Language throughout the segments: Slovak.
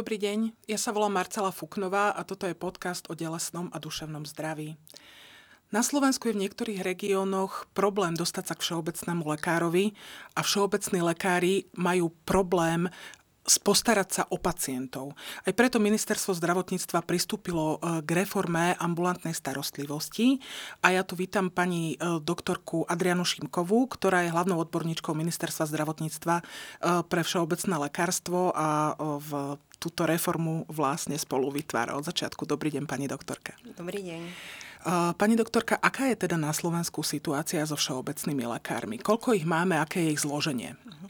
Dobrý deň, ja sa volám Marcela Fuknová a toto je podcast o telesnom a duševnom zdraví. Na Slovensku je v niektorých regiónoch problém dostať sa k všeobecnému lekárovi a všeobecní lekári majú problém postarať sa o pacientov. Aj preto ministerstvo zdravotníctva pristúpilo e, k reforme ambulantnej starostlivosti a ja tu vítam pani e, doktorku Adrianu Šimkovú, ktorá je hlavnou odborníčkou ministerstva zdravotníctva e, pre všeobecné lekárstvo a v túto reformu vlastne spolu vytvára od začiatku. Dobrý deň, pani doktorka. Dobrý deň. Pani doktorka, aká je teda na Slovensku situácia so všeobecnými lekármi? Koľko ich máme, aké je ich zloženie? Uh-huh.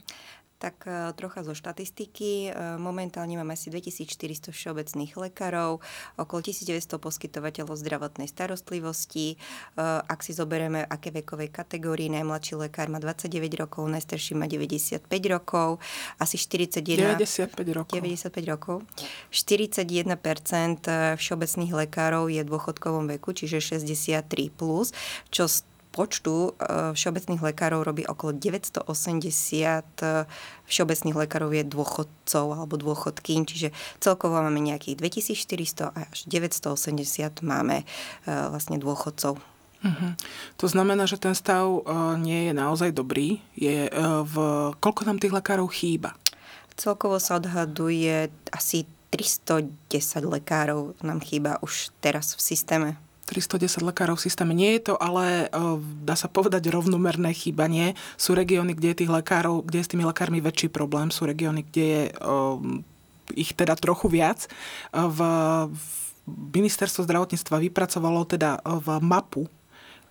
Tak e, trocha zo štatistiky. E, momentálne máme asi 2400 všeobecných lekárov, okolo 1900 poskytovateľov zdravotnej starostlivosti. E, ak si zoberieme, aké vekovej kategórii, najmladší lekár má 29 rokov, najstarší má 95 rokov, asi 41... 95 rokov. 95 rokov. 41% všeobecných lekárov je v dôchodkovom veku, čiže 63+, plus, čo počtu eh, všeobecných lekárov robí okolo 980 eh, všeobecných lekárov je dôchodcov alebo dôchodkyň, čiže celkovo máme nejakých 2400 až 980 máme eh, vlastne dôchodcov. Uh-huh. To znamená, že ten stav nie je naozaj dobrý. Je, v, koľko nám tých lekárov chýba? Celkovo sa odhaduje asi 310 lekárov nám chýba už teraz v systéme. 310 lekárov v systéme. Nie je to ale, dá sa povedať, rovnomerné chýbanie. Sú regióny, kde je tých lekárov, kde je s tými lekármi väčší problém. Sú regióny, kde je ich teda trochu viac. V, ministerstvo zdravotníctva vypracovalo teda v mapu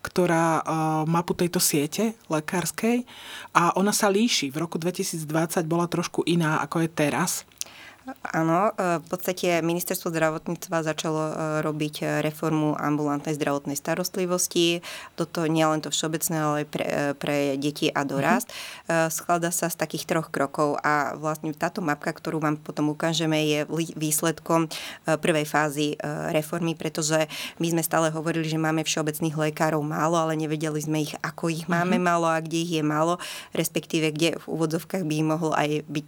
ktorá mapu tejto siete lekárskej a ona sa líši. V roku 2020 bola trošku iná, ako je teraz. Áno, e, v podstate ministerstvo zdravotníctva začalo e, robiť e, reformu ambulantnej zdravotnej starostlivosti. Toto nie len to všeobecné, ale aj pre, pre deti a dorast. Mm-hmm. Skladá sa z takých troch krokov a vlastne táto mapka, ktorú vám potom ukážeme, je výsledkom prvej fázy reformy, pretože my sme stále hovorili, že máme všeobecných lekárov málo, ale nevedeli sme ich, ako ich máme mm-hmm. málo a kde ich je málo, respektíve kde v úvodzovkách by mohol aj byť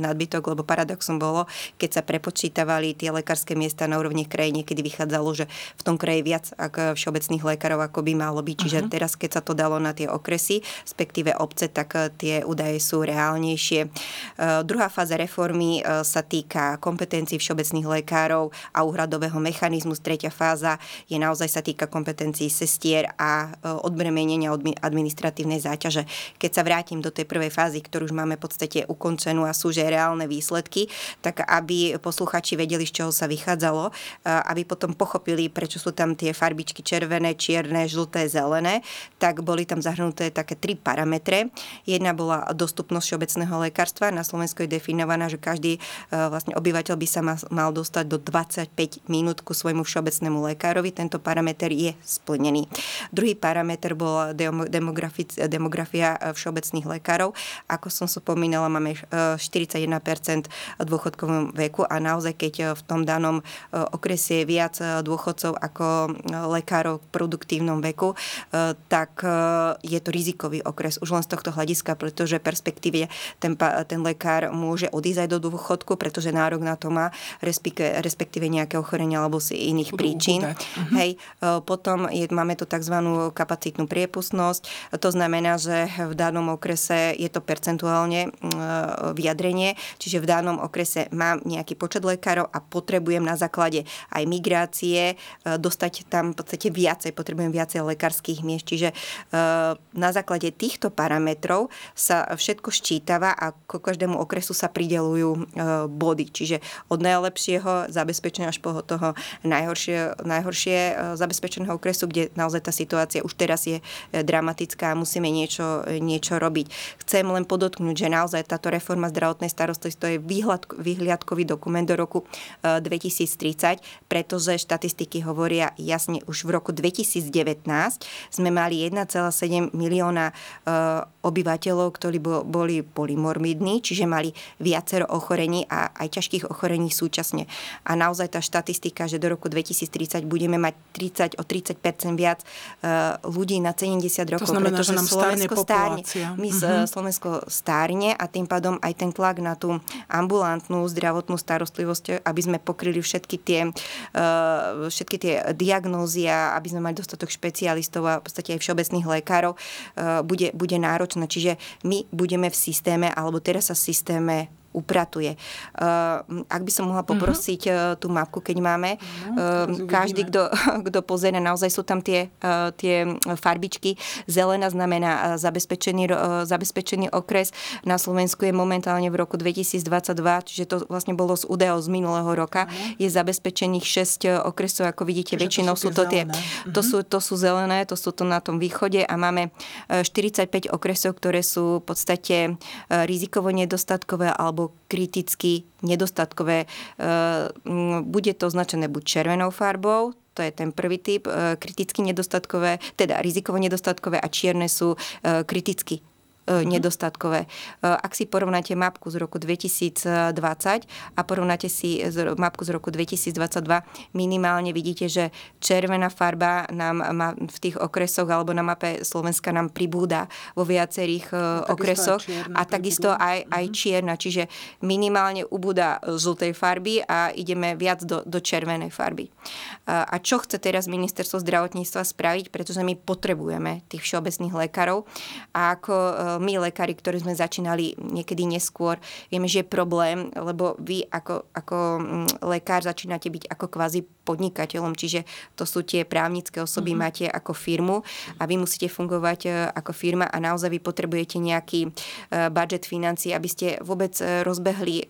nadbytok, lebo paradoxom bolo, keď sa prepočítavali tie lekárske miesta na úrovni kraji, niekedy vychádzalo, že v tom kraji viac ako všeobecných lekárov, ako by malo byť. Čiže uh-huh. teraz, keď sa to dalo na tie okresy, respektíve obce, tak eh, tie údaje sú reálnejšie. Uh, druhá fáza reformy uh, sa týka kompetencií všeobecných lekárov a úhradového mechanizmu. Tretia fáza je naozaj sa týka kompetencií sestier a uh, odbremenenia administratívnej záťaže. Keď sa vrátim do tej prvej fázy, ktorú už máme v podstate ukončenú a sú že reálne výsledky, tak aby posluchači vedeli, z čoho sa vychádzalo, aby potom pochopili, prečo sú tam tie farbičky červené, čierne, žlté, zelené, tak boli tam zahrnuté také tri parametre. Jedna bola dostupnosť všeobecného lekárstva. Na Slovensku je definovaná, že každý vlastne obyvateľ by sa mal dostať do 25 minút ku svojmu všeobecnému lekárovi. Tento parameter je splnený. Druhý parameter bola demografia všeobecných lekárov. Ako som spomínala, máme 41% dôchodkov dôchodkovom veku a naozaj, keď e, v tom danom e, okrese je viac e, dôchodcov ako lekárov v produktívnom veku, tak je to rizikový okres už len z tohto hľadiska, pretože perspektíve ten, ten lekár môže odísť aj do dôchodku, pretože nárok na to má, respektíve nejaké ochorenia alebo si iných Budú príčin. Uh-huh. Hej, potom je, máme tu tzv. kapacitnú priepustnosť. To znamená, že v danom okrese je to percentuálne vyjadrenie, čiže v danom okrese mám nejaký počet lekárov a potrebujem na základe aj migrácie e, dostať tam v podstate viacej, potrebujem viacej lekárskych miest. Čiže e, na základe týchto parametrov sa všetko ščítava a k každému okresu sa pridelujú e, body. Čiže od najlepšieho zabezpečenia až po toho najhoršie, najhoršie zabezpečeného okresu, kde naozaj tá situácia už teraz je dramatická a musíme niečo, niečo robiť. Chcem len podotknúť, že naozaj táto reforma zdravotnej starostlivosti to je výhľad, vyhliadkový dokument do roku 2030, e, pretože štatistiky hovoria jasne, už v roku 2019 sme mali 1,7 milióna e, obyvateľov, ktorí boli polymorbidní, čiže mali viacero ochorení a aj ťažkých ochorení súčasne. A naozaj tá štatistika, že do roku 2030 budeme mať 30, o 30 viac e, ľudí na 70 rokov, to znamená, pretože že nám Slovensko stárne. My uh-huh. Slovensko stárne a tým pádom aj ten tlak na tú ambulantnú zdravotnú starostlivosť, aby sme pokryli všetky tie, uh, všetky tie diagnózy a aby sme mali dostatok špecialistov a v podstate aj všeobecných lekárov, uh, bude, bude náročné. Čiže my budeme v systéme, alebo teraz sa v systéme upratuje. Uh, ak by som mohla poprosiť uh-huh. tú mapku, keď máme, uh, každý, kto, kto pozera, naozaj sú tam tie, tie farbičky. Zelená znamená zabezpečený, zabezpečený okres. Na Slovensku je momentálne v roku 2022, čiže to vlastne bolo z údajov z minulého roka, uh-huh. je zabezpečených 6 okresov, ako vidíte, väčšinou sú to tie, to, sú, to sú zelené, to sú to na tom východe a máme 45 okresov, ktoré sú v podstate rizikovo nedostatkové alebo alebo kriticky nedostatkové. E, bude to označené buď červenou farbou, to je ten prvý typ, e, kriticky nedostatkové, teda rizikovo nedostatkové a čierne sú e, kriticky. Nedostatkové. E, ak si porovnáte mapku z roku 2020 a porovnáte si mapku z roku 2022, minimálne vidíte, že červená farba nám má v tých okresoch alebo na mape Slovenska nám pribúda vo viacerých a okresoch a takisto aj, aj mhm. čierna, čiže minimálne ubúda žltej farby a ideme viac do, do červenej farby. A čo chce teraz ministerstvo zdravotníctva spraviť, pretože my potrebujeme tých všeobecných lekárov a ako my lekári, ktorí sme začínali niekedy neskôr, vieme, že je problém, lebo vy ako, ako mm, lekár začínate byť ako kvázi podnikateľom, čiže to sú tie právnické osoby, mm-hmm. máte ako firmu a vy musíte fungovať e, ako firma a naozaj vy potrebujete nejaký e, budget financií, aby ste vôbec e, rozbehli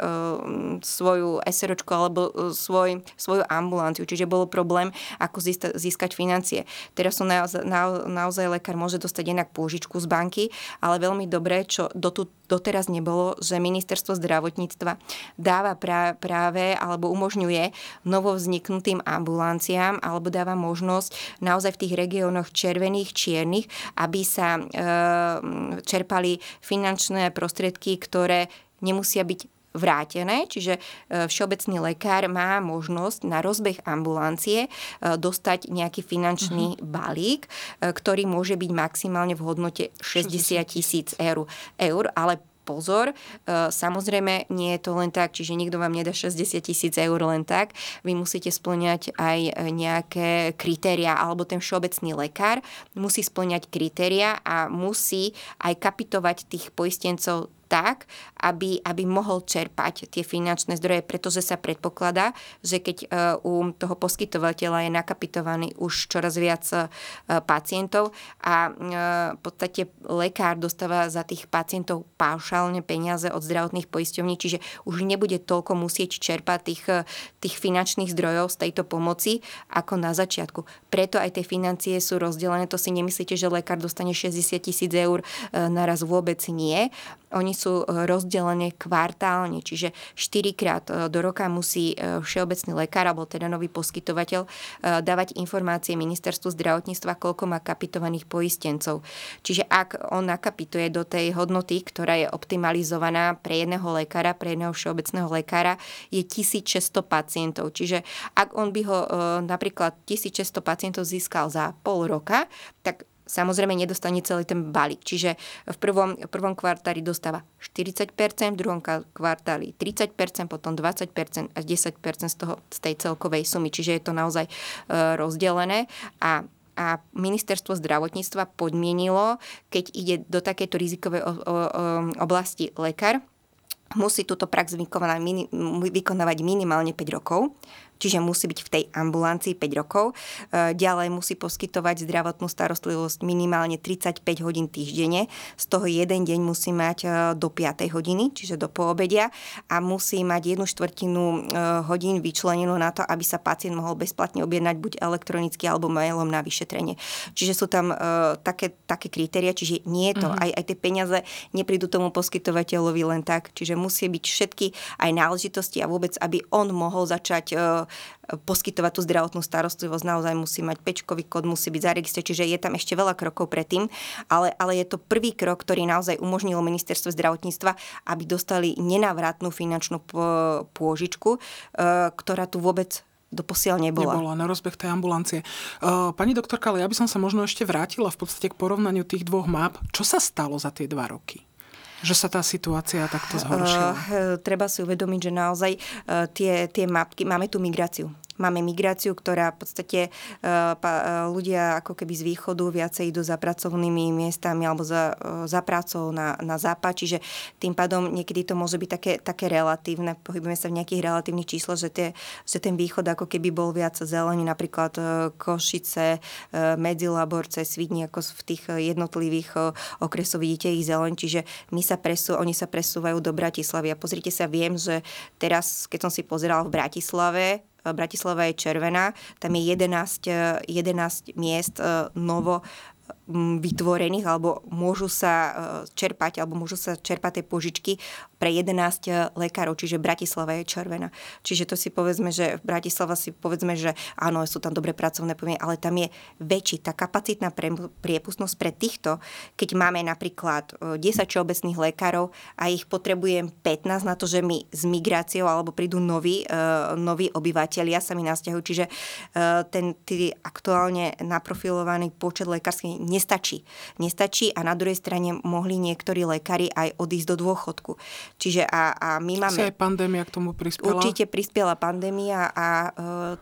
svoju SROčku alebo svoj, svoju ambulanciu. Čiže bolo problém, ako získať financie. Teraz som naozaj, naozaj lekár môže dostať jednak pôžičku z banky, ale veľmi dobré, čo dotu, doteraz nebolo, že ministerstvo zdravotníctva dáva práve alebo umožňuje novovzniknutým ambulanciám alebo dáva možnosť naozaj v tých regiónoch červených, čiernych, aby sa e, čerpali finančné prostriedky, ktoré nemusia byť vrátené, čiže e, všeobecný lekár má možnosť na rozbeh ambulancie e, dostať nejaký finančný uh-huh. balík, e, ktorý môže byť maximálne v hodnote 60 tisíc eur, eur, ale pozor, samozrejme nie je to len tak, čiže nikto vám nedá 60 tisíc eur len tak. Vy musíte splňať aj nejaké kritéria, alebo ten všeobecný lekár musí splňať kritéria a musí aj kapitovať tých poistencov tak, aby, aby mohol čerpať tie finančné zdroje, pretože sa predpokladá, že keď e, u toho poskytovateľa je nakapitovaný už čoraz viac e, pacientov a e, v podstate lekár dostáva za tých pacientov paušálne peniaze od zdravotných poisťovní, čiže už nebude toľko musieť čerpať tých, tých finančných zdrojov z tejto pomoci ako na začiatku. Preto aj tie financie sú rozdelené. To si nemyslíte, že lekár dostane 60 tisíc eur naraz vôbec nie. Oni sú e, rozdelené kvartálne, čiže 4 krát e, do roka musí e, všeobecný lekár alebo teda nový poskytovateľ dávať informácie ministerstvu zdravotníctva, koľko má kapitovaných poistencov. Čiže ak on nakapituje do tej hodnoty, ktorá je optimalizovaná pre jedného lekára, pre jedného všeobecného lekára, je 1600 pacientov. Čiže ak on by ho napríklad 1600 pacientov získal za pol roka, tak samozrejme nedostane celý ten balík. Čiže v prvom, v prvom kvartáli dostáva 40%, v druhom kvartáli 30%, potom 20% až 10% z, toho, z tej celkovej sumy. Čiže je to naozaj e, rozdelené a a ministerstvo zdravotníctva podmienilo, keď ide do takéto rizikovej oblasti lekár, musí túto prax vykonávať minimálne 5 rokov čiže musí byť v tej ambulancii 5 rokov. E, ďalej musí poskytovať zdravotnú starostlivosť minimálne 35 hodín týždenne, z toho jeden deň musí mať e, do 5 hodiny, čiže do poobedia a musí mať jednu štvrtinu e, hodín vyčlenenú na to, aby sa pacient mohol bezplatne objednať buď elektronicky alebo mailom na vyšetrenie. Čiže sú tam také, také kritéria, čiže nie je to, uh-huh. aj, aj tie peniaze neprídu tomu poskytovateľovi len tak, čiže musí byť všetky aj náležitosti a vôbec, aby on mohol začať poskytovať tú zdravotnú starostlivosť, naozaj musí mať pečkový kód, musí byť zaregistrovaný, čiže je tam ešte veľa krokov predtým, ale, ale je to prvý krok, ktorý naozaj umožnilo ministerstvo zdravotníctva, aby dostali nenávratnú finančnú pôžičku, e, ktorá tu vôbec doposiaľ nebola. Nebola na rozbeh tej ambulancie. E, pani doktorka, ale ja by som sa možno ešte vrátila v podstate k porovnaniu tých dvoch map. Čo sa stalo za tie dva roky? Že sa tá situácia takto zhoršila? Uh, treba si uvedomiť, že naozaj uh, tie, tie mapky, máme tu migráciu Máme migráciu, ktorá v podstate e, e, ľudia ako keby z východu viacej idú za pracovnými miestami alebo za, e, za prácou na, na západ, čiže tým pádom niekedy to môže byť také, také relatívne, pohybujeme sa v nejakých relatívnych čísloch, že, tie, že ten východ ako keby bol viac zelení, napríklad Košice, Medzilaborce, Svidni, ako v tých jednotlivých okresoch vidíte ich zeleň, čiže my sa presú, oni sa presúvajú do Bratislavy. A pozrite sa, viem, že teraz, keď som si pozeral v Bratislave, Bratislava je červená, tam je 11, 11 miest e, novo vytvorených alebo môžu sa e, čerpať alebo môžu sa čerpať tie požičky pre 11 e, lekárov, čiže Bratislava je červená. Čiže to si povedzme, že v Bratislava si povedzme, že áno, sú tam dobré pracovné podmienky, ale tam je väčší tá kapacitná priepustnosť pre týchto, keď máme napríklad 10 e, všeobecných lekárov a ich potrebujem 15 na to, že mi s migráciou alebo prídu noví, noví obyvateľia sa mi nasťahujú. Čiže ten aktuálne naprofilovaný počet lekárskych nestačí. Nestačí a na druhej strane mohli niektorí lekári aj odísť do dôchodku. Čiže a, a my máme... Asi aj pandémia k tomu prispela? Určite prispela pandémia a e,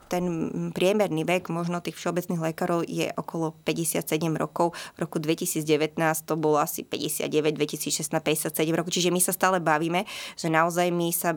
ten priemerný vek možno tých všeobecných lekárov je okolo 57 rokov. V roku 2019 to bolo asi 59, 2016 57 rokov. Čiže my sa stále bavíme, že naozaj my, sa,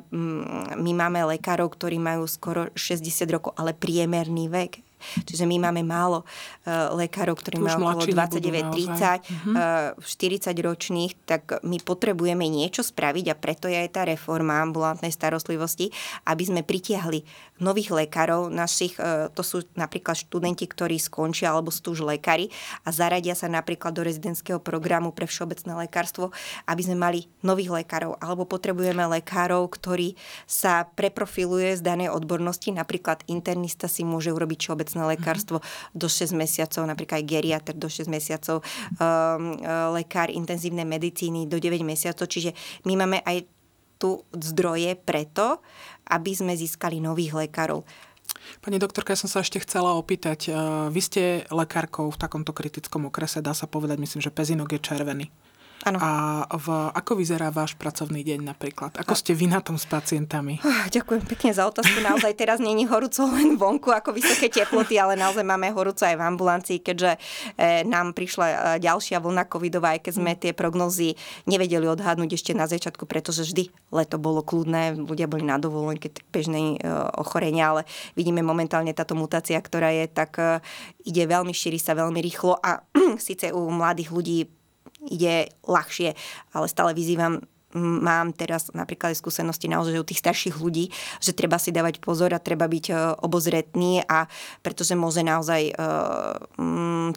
my máme lekárov, ktorí majú skoro 60 rokov, ale priemerný vek Čiže my máme málo uh, lekárov, ktorí majú okolo 29-30, uh, 40 ročných, tak my potrebujeme niečo spraviť a preto je aj tá reforma ambulantnej starostlivosti, aby sme pritiahli nových lekárov, našich, uh, to sú napríklad študenti, ktorí skončia alebo sú už lekári a zaradia sa napríklad do rezidentského programu pre všeobecné lekárstvo, aby sme mali nových lekárov. Alebo potrebujeme lekárov, ktorí sa preprofiluje z danej odbornosti, napríklad internista si môže urobiť všeobecné všeobecné lekárstvo do 6 mesiacov, napríklad aj geriatr do 6 mesiacov, um, lekár intenzívnej medicíny do 9 mesiacov. Čiže my máme aj tu zdroje preto, aby sme získali nových lekárov. Pani doktorka, ja som sa ešte chcela opýtať. Eh, vy ste lekárkou v takomto kritickom okrese, dá sa povedať, myslím, že pezinok je červený. Ano. A v, ako vyzerá váš pracovný deň napríklad? Ako ste vy na tom s pacientami? Uh, ďakujem pekne za otázku. Naozaj teraz není horúco len vonku ako vysoké teploty, ale naozaj máme horúco aj v ambulancii, keďže e, nám prišla e, ďalšia vlna covidová, aj keď sme tie prognozy nevedeli odhadnúť ešte na začiatku, pretože vždy leto bolo kľudné, ľudia boli na dovolenke bežnej e, ochorenia, ale vidíme momentálne táto mutácia, ktorá je tak e, ide veľmi, šíri sa veľmi rýchlo a síce u mladých ľudí ide ľahšie, ale stále vyzývam mám teraz napríklad skúsenosti naozaj u tých starších ľudí, že treba si dávať pozor a treba byť e, obozretný a pretože môže naozaj e,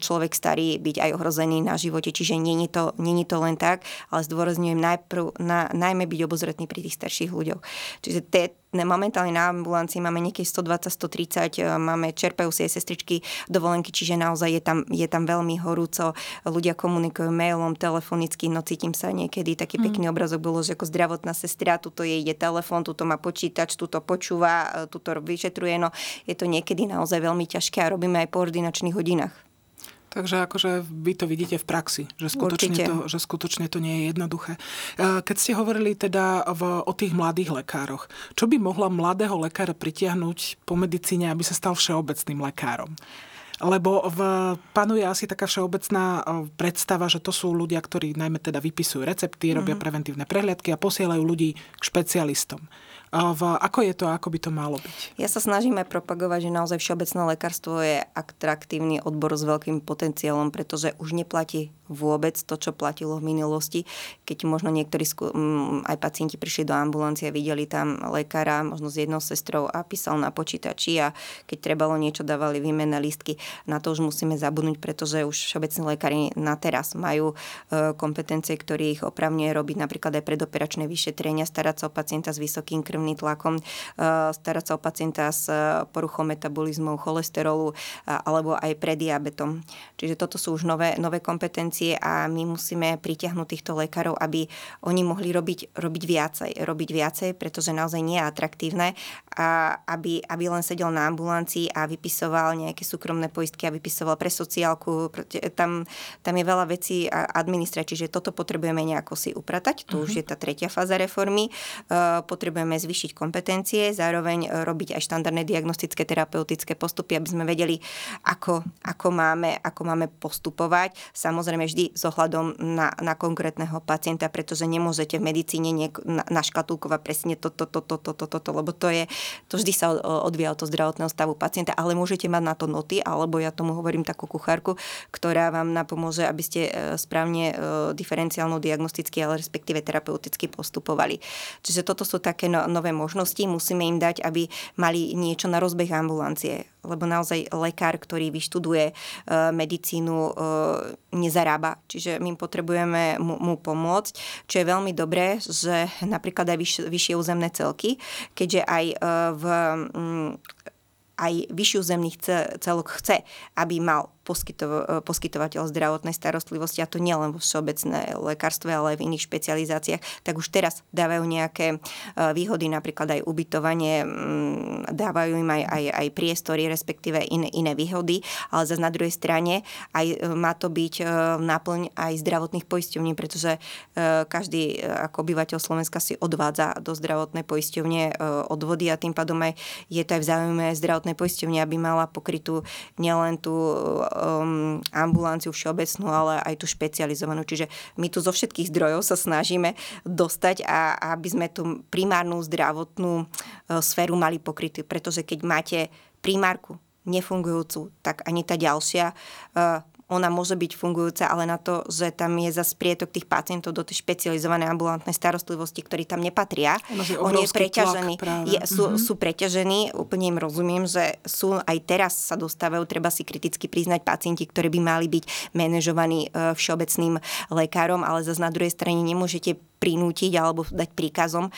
človek starý byť aj ohrozený na živote, čiže není to, to len tak, ale zdôrazňujem najprv, na, najmä byť obozretný pri tých starších ľuďoch. Čiže te, momentálne na ambulancii máme niekedy 120-130, e, máme, čerpajú si aj sestričky dovolenky, čiže naozaj je tam, je tam veľmi horúco. Ľudia komunikujú mailom, telefonicky, no cítim sa niekedy, taký mm. pekný obrazok bolo, že ako zdravotná sestra, tuto je ide telefon, tuto má počítač, tuto počúva, e, tuto vyšetruje, no je to niekedy naozaj veľmi ťažké a robíme aj po ordinačných hodinách. Takže akože vy to vidíte v praxi, že skutočne, to, že skutočne to nie je jednoduché. E, keď ste hovorili teda v, o tých mladých lekároch, čo by mohla mladého lekára pritiahnuť po medicíne, aby sa stal všeobecným lekárom? Lebo v, panuje asi taká všeobecná e, predstava, že to sú ľudia, ktorí najmä teda vypisujú recepty, robia mm-hmm. preventívne prehliadky a posielajú ľudí k špecialistom v, ako je to, ako by to malo byť? Ja sa snažím aj propagovať, že naozaj všeobecné lekárstvo je atraktívny odbor s veľkým potenciálom, pretože už neplatí vôbec to, čo platilo v minulosti, keď možno niektorí aj pacienti prišli do ambulancie a videli tam lekára, možno s jednou sestrou a písal na počítači a keď trebalo niečo, dávali výmenné listky. Na to už musíme zabudnúť, pretože už všeobecní lekári na teraz majú e, kompetencie, ktoré ich opravňuje robiť napríklad aj predoperačné vyšetrenia, starať sa o pacienta s vysokým krv krvným tlakom, eh, starať sa o pacienta s eh, poruchou metabolizmu, cholesterolu alebo aj pre diabetom. Čiže toto sú už nové, nové kompetencie a my musíme pritiahnuť týchto lekárov, aby oni mohli robiť, robiť viacej, robiť viacej, pretože naozaj nie je atraktívne a aby, aby len sedel na ambulancii a vypisoval nejaké súkromné poistky a vypisoval pre sociálku. Tam, tam je veľa vecí administrať, čiže toto potrebujeme nejako si upratať. Tu uh-huh. už mhm. je tá tretia fáza reformy. Uh, potrebujeme zvýšiť kompetencie, zároveň robiť aj štandardné diagnostické terapeutické postupy, aby sme vedeli, ako, ako, máme, ako máme postupovať. Samozrejme vždy s ohľadom na, na konkrétneho pacienta, pretože nemôžete v medicíne niek- na, naškatulkovať presne toto, toto, toto, toto, to, lebo to je, to vždy sa odvíja od toho zdravotného stavu pacienta, ale môžete mať na to noty, alebo ja tomu hovorím takú kuchárku, ktorá vám napomôže, aby ste e, správne e, diferenciálno diagnosticky, ale respektíve terapeuticky postupovali. Čiže toto sú také no, nové možnosti, musíme im dať, aby mali niečo na rozbeh ambulancie lebo naozaj lekár, ktorý vyštuduje e, medicínu, nezarába. Čiže my potrebujeme mu, mu pomôcť, čo je veľmi dobré, že napríklad aj vyš, vyššie územné celky, keďže aj e, v aj vyššiu zemných celok chce, aby mal poskytov, poskytovateľ zdravotnej starostlivosti, a to nielen vo všeobecné lekárstve, ale aj v iných špecializáciách, tak už teraz dávajú nejaké e, výhody, napríklad aj ubytovanie, dávajú im aj, aj, aj priestory, respektíve iné, iné výhody, ale zase na druhej strane aj e, má to byť e, náplň aj zdravotných poisťovní, pretože každý ako obyvateľ Slovenska si odvádza do zdravotnej poisťovne odvody a tým pádom aj je to aj v záujme zdravotnej poisťovne, aby mala pokrytú nielen tú um, ambulanciu všeobecnú, ale aj tú špecializovanú. Čiže my tu zo všetkých zdrojov sa snažíme dostať a, aby sme tú primárnu zdravotnú uh, sféru mali pokrytú. Pretože keď máte primárku nefungujúcu, tak ani tá ďalšia uh, ona môže byť fungujúca, ale na to, že tam je za prietok tých pacientov do tej špecializovanej ambulantnej starostlivosti, ktorí tam nepatria. Oni je, sú, mm-hmm. sú preťažení, úplne im rozumiem, že sú aj teraz sa dostávajú, treba si kriticky priznať pacienti, ktorí by mali byť manažovaní e, všeobecným lekárom, ale zase na druhej strane nemôžete prinútiť alebo dať príkazom, e,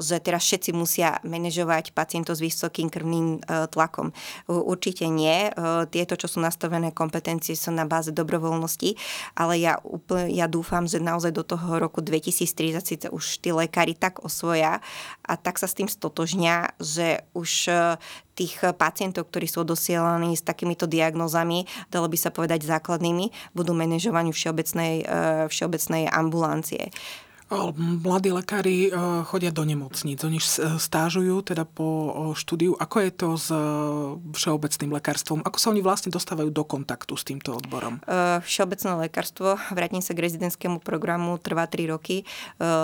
že teraz všetci musia manažovať pacientov s vysokým krvným e, tlakom. Určite nie. E, tieto, čo sú nastavené kompetencie, sú na báze dobrovoľnosti, ale ja, úplne, ja dúfam, že naozaj do toho roku 2030 už tí lekári tak osvoja a tak sa s tým stotožnia, že už tých pacientov, ktorí sú dosielaní s takýmito diagnózami, dalo by sa povedať základnými, budú manažovaní všeobecnej, všeobecnej ambulancie. Mladí lekári chodia do nemocníc, oni stážujú teda po štúdiu. Ako je to s všeobecným lekárstvom? Ako sa oni vlastne dostávajú do kontaktu s týmto odborom? Všeobecné lekárstvo, vrátim sa k rezidentskému programu, trvá 3 roky.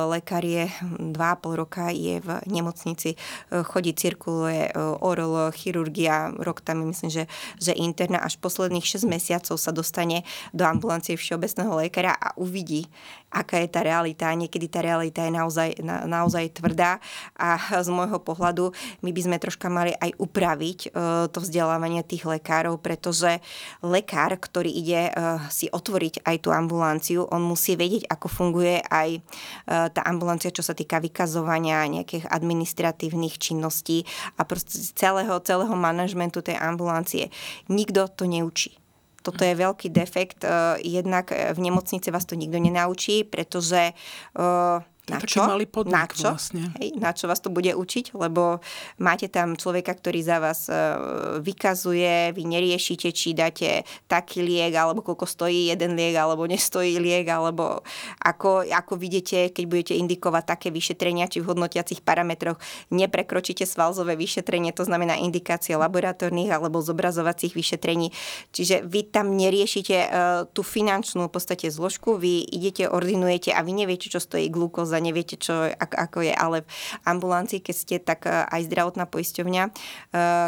Lekár je 2,5 roka, je v nemocnici, chodí, cirkuluje orol, chirurgia, rok tam myslím, že, že interna, až posledných 6 mesiacov sa dostane do ambulancie všeobecného lekára a uvidí, aká je tá realita. Niekedy tá realita je naozaj, na, naozaj tvrdá a z môjho pohľadu my by sme troška mali aj upraviť uh, to vzdelávanie tých lekárov, pretože lekár, ktorý ide uh, si otvoriť aj tú ambulanciu, on musí vedieť, ako funguje aj uh, tá ambulancia, čo sa týka vykazovania nejakých administratívnych činností a proste celého, celého manažmentu tej ambulancie. Nikto to neučí. Toto je veľký defekt. Eh, jednak eh, v nemocnici vás to nikto nenaučí, pretože na čo? malý podnik na čo? vlastne. Hej, na čo vás to bude učiť? Lebo máte tam človeka, ktorý za vás uh, vykazuje, vy neriešite, či dáte taký liek, alebo koľko stojí jeden liek, alebo nestojí liek, alebo ako, ako vidíte, keď budete indikovať také vyšetrenia, či v hodnotiacich parametroch neprekročíte svalzové vyšetrenie, to znamená indikácie laboratórnych alebo zobrazovacích vyšetrení. Čiže vy tam neriešite uh, tú finančnú v podstate zložku, vy idete, ordinujete a vy neviete, čo stojí glukóza, neviete, čo, ako je, ale v ambulancii, keď ste, tak e, aj zdravotná poisťovňa e,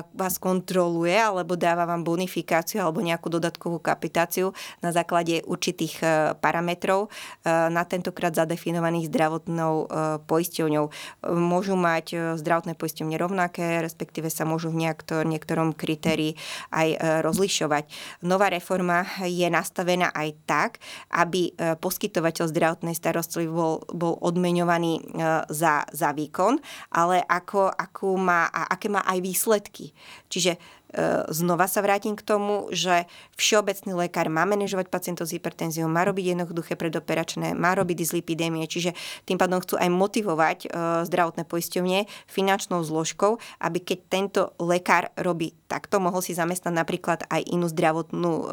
vás kontroluje alebo dáva vám bonifikáciu alebo nejakú dodatkovú kapitáciu na základe určitých e, parametrov na tentokrát zadefinovaných zdravotnou poisťovňou. Môžu mať zdravotné poisťovne rovnaké, respektíve sa môžu v niektorom kritérii aj rozlišovať. Nová reforma je nastavená aj tak, aby poskytovateľ zdravotnej starostlivosti bol, bol odmenovaný odmeňovaný e, za, za výkon, ale ako, ako má, a aké má aj výsledky. Čiže znova sa vrátim k tomu, že všeobecný lekár má manažovať pacientov s hypertenziou, má robiť jednoduché predoperačné, má robiť dyslipidémie, čiže tým pádom chcú aj motivovať zdravotné poisťovne finančnou zložkou, aby keď tento lekár robí takto, mohol si zamestnať napríklad aj inú zdravotnú um,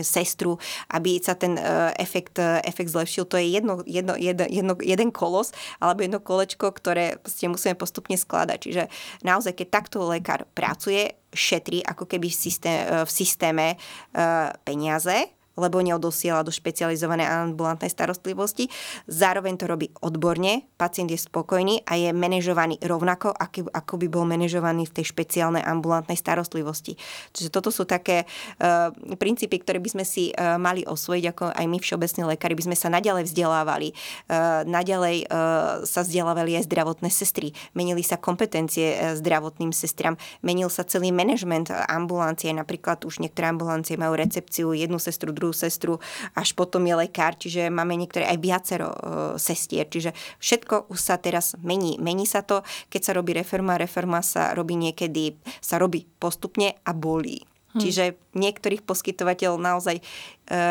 sestru, aby sa ten efekt, efekt zlepšil. To je jedno, jedno, jedno, jedno, jeden kolos alebo jedno kolečko, ktoré musíme postupne skladať. Čiže naozaj, keď takto lekár pracuje, šetrí ako keby v, systém, v systéme uh, peniaze, lebo neodosiela do špecializovanej ambulantnej starostlivosti. Zároveň to robí odborne, pacient je spokojný a je manažovaný rovnako, ako, by bol manažovaný v tej špeciálnej ambulantnej starostlivosti. Čiže toto sú také uh, princípy, ktoré by sme si uh, mali osvojiť, ako aj my všeobecní lekári, by sme sa naďalej vzdelávali, uh, naďalej uh, sa vzdelávali aj zdravotné sestry, menili sa kompetencie zdravotným sestram, menil sa celý manažment ambulancie, napríklad už niektoré ambulancie majú recepciu, jednu sestru, druhú sestru, až potom je lekár, čiže máme niektoré aj viacero uh, sestier, čiže všetko už sa teraz mení. Mení sa to, keď sa robí reforma, reforma sa robí niekedy, sa robí postupne a bolí. Hmm. Čiže niektorých poskytovateľov naozaj e,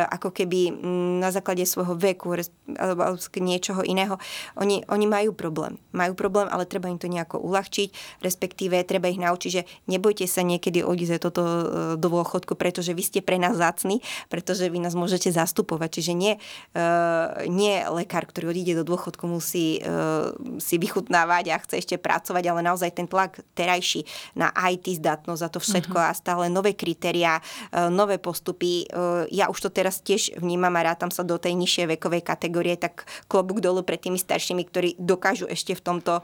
ako keby na základe svojho veku alebo niečoho iného, oni, oni majú problém. Majú problém, ale treba im to nejako uľahčiť, respektíve treba ich naučiť, že nebojte sa niekedy odísť toto e, do dôchodku, pretože vy ste pre nás zácni, pretože vy nás môžete zastupovať. Čiže nie, e, nie lekár, ktorý odíde do dôchodku, musí si vychutnávať a chce ešte pracovať, ale naozaj ten tlak terajší na IT zdatnosť a to všetko uh-huh. a stále nové kri- kritéria, e, nové postupy. E, ja už to teraz tiež vnímam a rátam sa do tej nižšej vekovej kategórie, tak klobúk dolu pred tými staršími, ktorí dokážu ešte v tomto e,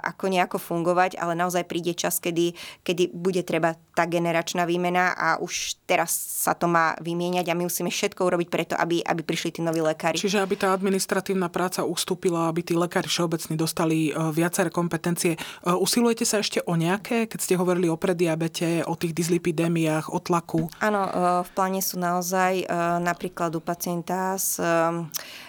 ako nejako fungovať, ale naozaj príde čas, kedy, kedy bude treba tá generačná výmena a už teraz sa to má vymieňať a my musíme všetko urobiť preto, aby, aby prišli tí noví lekári. Čiže aby tá administratívna práca ustúpila, aby tí lekári všeobecní dostali viaceré kompetencie. Usilujete sa ešte o nejaké, keď ste hovorili o prediabete, o tých dyslipidémiách, o tlaku? Áno, e, v pláne sú naozaj e, napríklad u pacienta s e,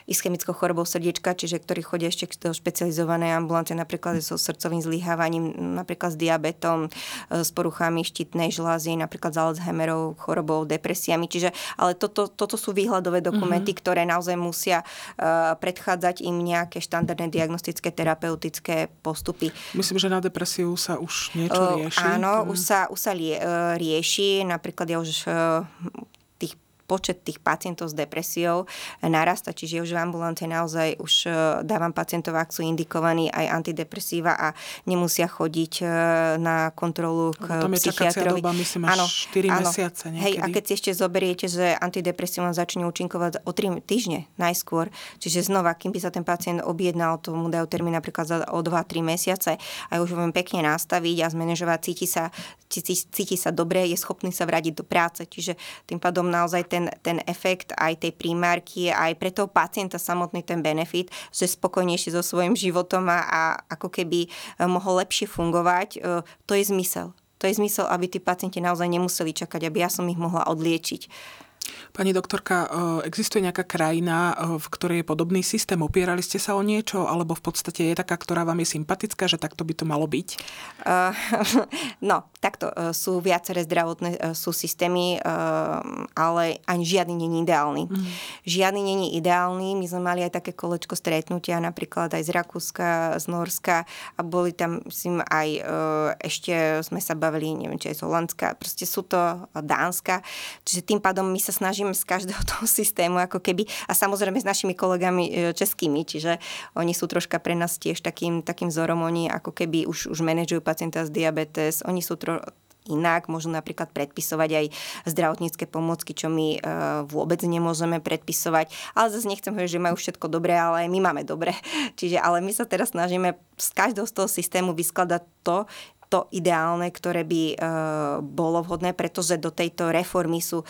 ischemickou chorobou srdiečka, čiže ktorí chodia ešte do špecializovanej ambulante, napríklad so srdcovým zlyhávaním, napríklad s diabetom, s poruchami štítnej žlázy, napríklad s Alzheimerovou chorobou, depresiami. Čiže, ale toto, toto sú výhľadové dokumenty, mm-hmm. ktoré naozaj musia predchádzať im nejaké štandardné diagnostické terapeutické postupy. Myslím, že na depresiu sa už niečo rieši. Áno, už sa, už sa lie, rieši Napríklad ja už počet tých pacientov s depresiou narasta, čiže už v ambulante naozaj už e, dávam pacientov, ak sú indikovaní aj antidepresíva a nemusia chodiť e, na kontrolu k tam je psychiatrovi. Doba, myslím, až áno, 4 áno. mesiace niekedy. Hej, a keď si ešte zoberiete, že antidepresíva začne účinkovať o 3 týždne najskôr, čiže znova, kým by sa ten pacient objednal, tomu dajú termín napríklad za, o 2-3 mesiace a už vám pekne nastaviť a zmanéžovať, cíti sa, cíti, cíti sa dobre, je schopný sa vrátiť do práce. Čiže tým pádom naozaj ten ten, ten efekt aj tej primárky, aj pre toho pacienta samotný ten benefit, že spokojnejšie so svojím životom a, a ako keby e, mohol lepšie fungovať, e, to je zmysel. To je zmysel, aby tí pacienti naozaj nemuseli čakať, aby ja som ich mohla odliečiť. Pani doktorka, e, existuje nejaká krajina, e, v ktorej je podobný systém? Opierali ste sa o niečo? Alebo v podstate je taká, ktorá vám je sympatická, že takto by to malo byť? Uh, no, takto sú viaceré zdravotné sú systémy, ale ani žiadny není ideálny. Mm. Žiadny není ideálny. My sme mali aj také kolečko stretnutia, napríklad aj z Rakúska, z Norska a boli tam myslím, aj ešte sme sa bavili, neviem, či aj z Holandska, proste sú to Dánska. Čiže tým pádom my sa snažíme z každého toho systému ako keby a samozrejme s našimi kolegami e, českými, čiže oni sú troška pre nás tiež takým, takým vzorom, oni ako keby už, už manažujú pacienta s diabetes, oni sú tro, inak, môžu napríklad predpisovať aj zdravotnícke pomôcky, čo my e, vôbec nemôžeme predpisovať. Ale zase nechcem hovoriť, že majú všetko dobré, ale aj my máme dobre. Čiže ale my sa teraz snažíme z každého z toho systému vyskladať to, to ideálne, ktoré by e, bolo vhodné, pretože do tejto reformy sú e,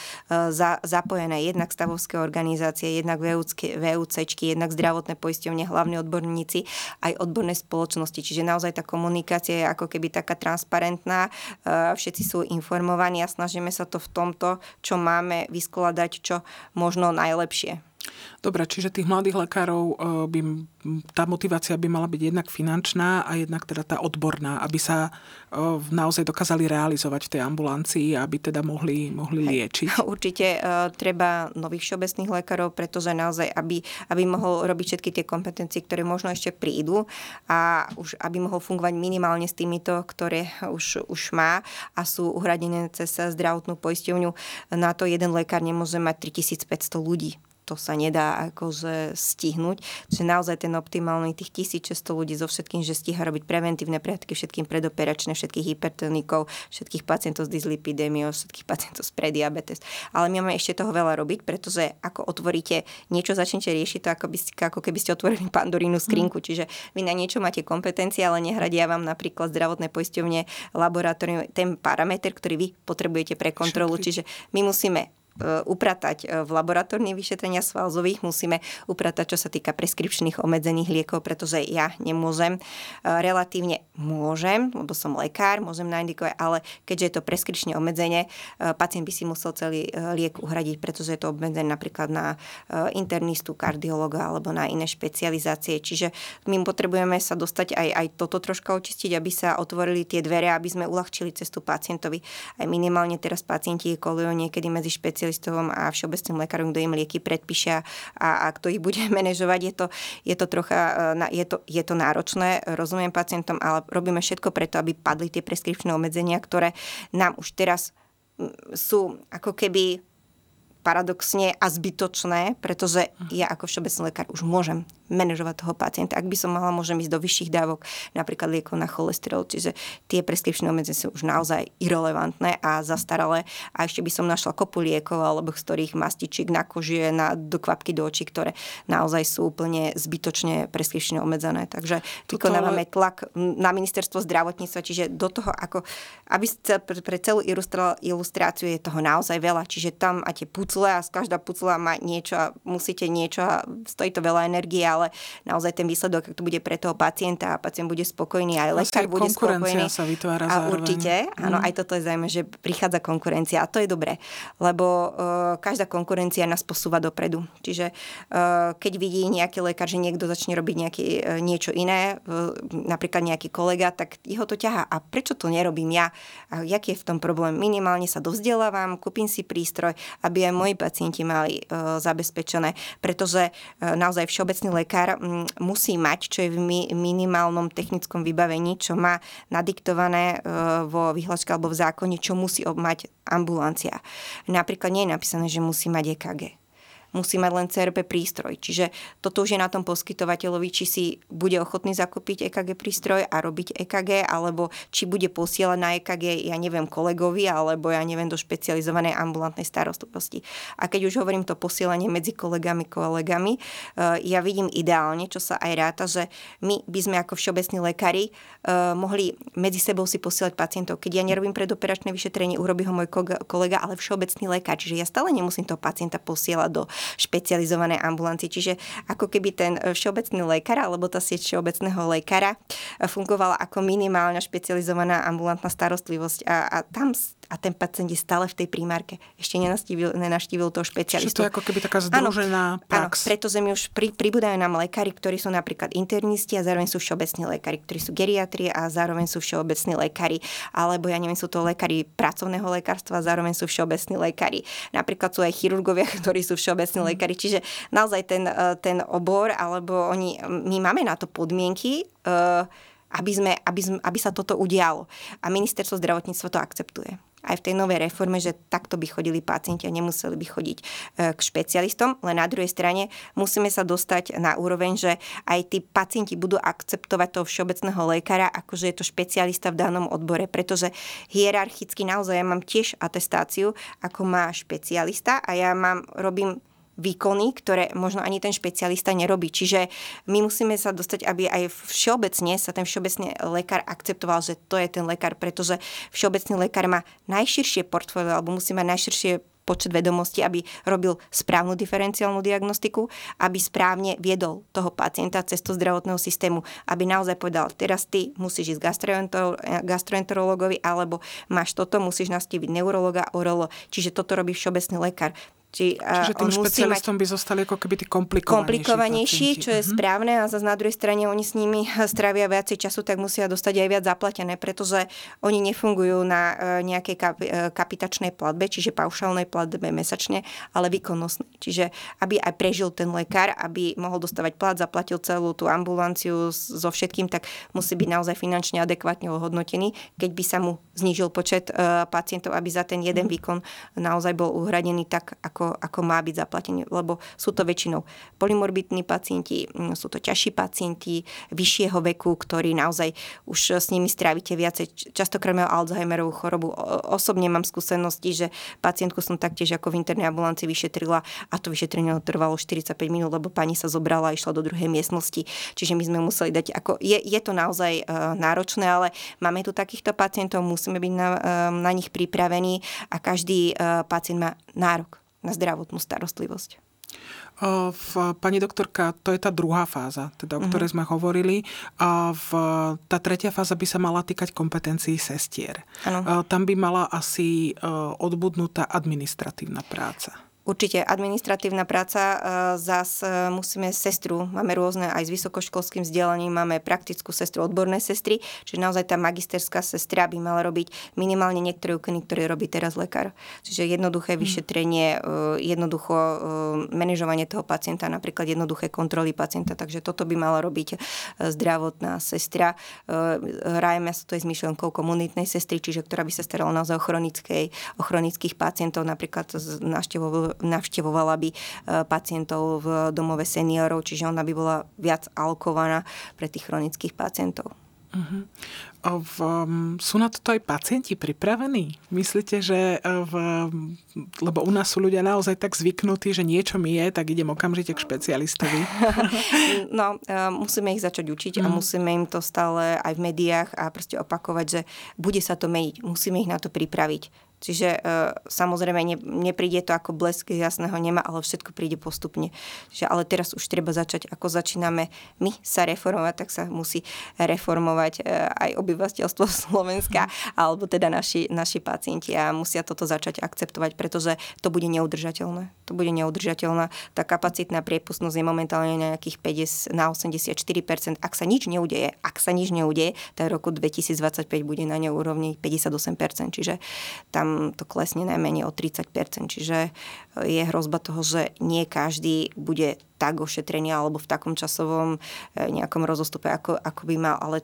za, zapojené jednak stavovské organizácie, jednak VUCčky, jednak zdravotné poisťovne, hlavní odborníci, aj odborné spoločnosti. Čiže naozaj tá komunikácia je ako keby taká transparentná, e, všetci sú informovaní a snažíme sa to v tomto, čo máme, vyskladať čo možno najlepšie. Dobre, čiže tých mladých lekárov e, by, tá motivácia by mala byť jednak finančná a jednak teda tá odborná, aby sa e, naozaj dokázali realizovať v tej ambulancii, aby teda mohli, mohli liečiť. Určite uh, treba nových všeobecných lekárov, pretože naozaj, aby, aby mohol robiť všetky tie kompetencie, ktoré možno ešte prídu a už aby mohol fungovať minimálne s týmito, ktoré už, už má a sú uhradené cez zdravotnú poisťovňu. Na to jeden lekár nemôže mať 3500 ľudí to sa nedá akože stihnúť. Čiže naozaj ten optimálny tých 1600 ľudí so všetkým, že stíha robiť preventívne prehľadky, všetkým predoperačné, všetkých hypertonikov, všetkých pacientov s dyslipidémiou, všetkých pacientov s prediabetes. Ale my máme ešte toho veľa robiť, pretože ako otvoríte niečo, začnete riešiť to, ako, by ste, ako keby ste otvorili pandorínu skrinku. Mm. Čiže vy na niečo máte kompetencie, ale nehradia vám napríklad zdravotné poisťovne, laboratórium, ten parameter, ktorý vy potrebujete pre kontrolu. Čiže my musíme upratať e, v laboratórnych vyšetrenia svalzových, musíme upratať, čo sa týka preskripčných obmedzených liekov, pretože ja nemôžem, e, relatívne môžem, lebo som lekár, môžem naindikovať, ale keďže je to preskripčne obmedzenie, pacient by si musel celý liek uhradiť, pretože je to obmedzené napríklad na internistu, kardiologa alebo na iné špecializácie. Čiže my potrebujeme sa dostať aj, aj toto troška očistiť, aby sa otvorili tie dvere, aby sme uľahčili cestu pacientovi. Aj minimálne teraz pacienti kolujú niekedy medzi špecializáciami špecialistom a všeobecným lekárom, kto im lieky predpíša a, a kto ich bude manažovať. Je to, je to trocha, e, je to, je to náročné, rozumiem pacientom, ale robíme všetko preto, aby padli tie preskripčné obmedzenia, ktoré nám už teraz sú ako keby paradoxne a zbytočné, pretože ja ako všeobecný lekár už môžem manažovať toho pacienta. Ak by som mala, môžem ísť do vyšších dávok, napríklad liekov na cholesterol, čiže tie preskripčné obmedzenia sú už naozaj irrelevantné a zastaralé. A ešte by som našla kopu liekov, alebo z ktorých mastičík na koži, na do kvapky do očí, ktoré naozaj sú úplne zbytočne preskripčne obmedzené. Takže vykonávame ale... tlak na ministerstvo zdravotníctva, čiže do toho, ako, aby pre celú ilustráciu je toho naozaj veľa, čiže tam máte pucle a z každá pucla má niečo a musíte niečo a stojí to veľa energie, ale naozaj ten výsledok, ak to bude pre toho pacienta a pacient bude spokojný, aj lekár bude spokojný. sa vytvára a zároveň. určite, áno, mm. aj toto je zaujímavé, že prichádza konkurencia a to je dobré, lebo uh, každá konkurencia nás posúva dopredu. Čiže uh, keď vidí nejaký lekár, že niekto začne robiť nejaký, uh, niečo iné, uh, napríklad nejaký kolega, tak jeho to ťaha. A prečo to nerobím ja? A jaký je v tom problém? Minimálne sa dovzdelávam, kúpim si prístroj, aby aj moji pacienti mali uh, zabezpečené, pretože uh, naozaj všeobecný lekár musí mať, čo je v minimálnom technickom vybavení, čo má nadiktované e, vo vyhláške alebo v zákone, čo musí mať ambulancia. Napríklad nie je napísané, že musí mať EKG musí mať len CRP prístroj. Čiže toto už je na tom poskytovateľovi, či si bude ochotný zakúpiť EKG prístroj a robiť EKG, alebo či bude posielať na EKG, ja neviem, kolegovi, alebo ja neviem, do špecializovanej ambulantnej starostlivosti. A keď už hovorím to posielanie medzi kolegami, kolegami, eh, ja vidím ideálne, čo sa aj ráta, že my by sme ako všeobecní lekári eh, mohli medzi sebou si posielať pacientov. Keď ja nerobím predoperačné vyšetrenie, urobí ho môj kolega, ale všeobecný lekár. Čiže ja stále nemusím toho pacienta posielať do špecializované ambulancie. Čiže ako keby ten e, všeobecný lekár alebo tá sieť všeobecného lekára e, fungovala ako minimálna špecializovaná ambulantná starostlivosť a, a tam a ten pacient je stále v tej primárke. Ešte nenaštívil, nenaštívil toho špecialistu. Čiže to je ako keby taká združená áno, prax. Áno, pretože mi už pri, pribúdajú nám lekári, ktorí sú napríklad internisti a zároveň sú všeobecní lekári, ktorí sú geriatri a zároveň sú všeobecní lekári. Alebo ja neviem, sú to lekári pracovného lekárstva a zároveň sú všeobecní lekári. Napríklad sú aj chirurgovia, ktorí sú všeobecní mm. lekári. Čiže naozaj ten, e, ten obor, alebo oni, my máme na to podmienky, uh, aby, sme, aby, sme, aby sa toto udialo. A ministerstvo zdravotníctva to akceptuje aj v tej novej reforme, že takto by chodili pacienti a nemuseli by chodiť e, k špecialistom, len na druhej strane musíme sa dostať na úroveň, že aj tí pacienti budú akceptovať toho všeobecného lekára, akože je to špecialista v danom odbore, pretože hierarchicky naozaj ja mám tiež atestáciu, ako má špecialista a ja mám, robím výkony, ktoré možno ani ten špecialista nerobí. Čiže my musíme sa dostať, aby aj všeobecne sa ten všeobecný lekár akceptoval, že to je ten lekár, pretože všeobecný lekár má najširšie portfólio alebo musí mať najširšie počet vedomostí, aby robil správnu diferenciálnu diagnostiku, aby správne viedol toho pacienta cez to zdravotného systému, aby naozaj povedal, teraz ty musíš ísť gastroenterologovi, alebo máš toto, musíš nastaviť neurologa, orolo. Čiže toto robí všeobecný lekár Či, Čiže tým špecialistom mať... by zostali ako keby tí komplikovanejší Komplikovanejší, čo je mm-hmm. správne a zase na druhej strane oni s nimi strávia viacej času, tak musia dostať aj viac zaplatené, pretože oni nefungujú na e, nejakej e, kapitačnej platbe, čiže paušálnej platbe mesačne, ale výkonnostnej. Čiže aby aj prežil ten lekár, aby mohol dostávať plat, zaplatil celú tú ambulanciu so všetkým, tak musí byť naozaj finančne adekvátne ohodnotený. Keď by sa mu znížil počet e, pacientov, aby za ten jeden mhm. výkon naozaj bol uhradený tak, ako, ako má byť zaplatený. Lebo sú to väčšinou polymorbidní pacienti, sú to ťažší pacienti vyššieho veku, ktorí naozaj už s nimi strávite viacej. Častokrát majú Alzheimerovú chorobu. Osobne mám skúsenosti, že pacientku som taktiež ako v internej ambulancii vyšetrila a to vyšetrenie trvalo 45 minút, lebo pani sa zobrala a išla do druhej miestnosti. Čiže my sme museli dať, ako je, je to naozaj uh, náročné, ale máme tu takýchto pacientov, musíme byť na, uh, na nich pripravení a každý uh, pacient má nárok na zdravotnú starostlivosť. V, pani doktorka, to je tá druhá fáza, teda, o ktorej uh-huh. sme hovorili. A v, tá tretia fáza by sa mala týkať kompetencií sestier. Ano. Tam by mala asi odbudnutá administratívna práca. Určite administratívna práca, e, zás e, musíme sestru, máme rôzne aj s vysokoškolským vzdelaním, máme praktickú sestru, odborné sestry, čiže naozaj tá magisterská sestra by mala robiť minimálne niektoré úkony, ktoré robí teraz lekár. Čiže jednoduché mm. vyšetrenie, e, jednoducho manažovanie toho pacienta, napríklad jednoduché kontroly pacienta, takže toto by mala robiť zdravotná sestra. Hrajeme sa to aj s myšlenkou komunitnej sestry, čiže ktorá by sa starala naozaj o, chronickej, o chronických pacientov, napríklad z návštevou navštevovala by e, pacientov v domove seniorov, čiže ona by bola viac alkovaná pre tých chronických pacientov. Uh-huh. V, um, sú na toto aj pacienti pripravení? Myslíte, že e, v, lebo u nás sú ľudia naozaj tak zvyknutí, že niečo mi je, tak idem okamžite k špecialistovi. no, e, musíme ich začať učiť a mhm. musíme im to stále aj v médiách a proste opakovať, že bude sa to meniť. Musíme ich na to pripraviť Čiže e, samozrejme ne, nepríde to ako blesk z jasného nema, ale všetko príde postupne. Čiže, ale teraz už treba začať, ako začíname my sa reformovať, tak sa musí reformovať e, aj obyvateľstvo Slovenska, mm. alebo teda naši, naši pacienti a musia toto začať akceptovať, pretože to bude neudržateľné. To bude neudržateľná. Tá kapacitná priepustnosť je momentálne na nejakých 50, na 84%. Ak sa nič neudeje, ak sa nič neudeje, tak roku 2025 bude na ňou úrovni 58%. Čiže tam tam to klesne najmenej o 30%. Čiže e, je hrozba toho, že nie každý bude tak ošetrený alebo v takom časovom e, nejakom rozostupe, ako, ako by mal, ale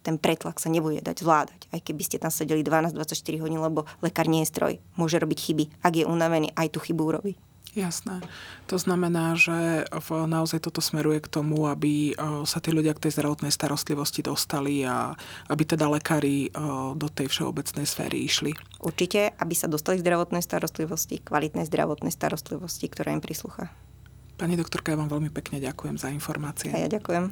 ten pretlak sa nebude dať zvládať. Aj keby ste tam sedeli 12-24 hodín, lebo lekár nie je stroj. Môže robiť chyby. Ak je unavený, aj tú chybu urobí. Jasné. To znamená, že naozaj toto smeruje k tomu, aby e, sa tí ľudia k tej zdravotnej starostlivosti dostali a aby teda lekári e, do tej všeobecnej sféry išli. Určite, aby sa dostali k zdravotnej starostlivosti, kvalitnej zdravotnej starostlivosti, ktorá im prislúcha. Pani doktorka, ja vám veľmi pekne ďakujem za informácie. A ja ďakujem.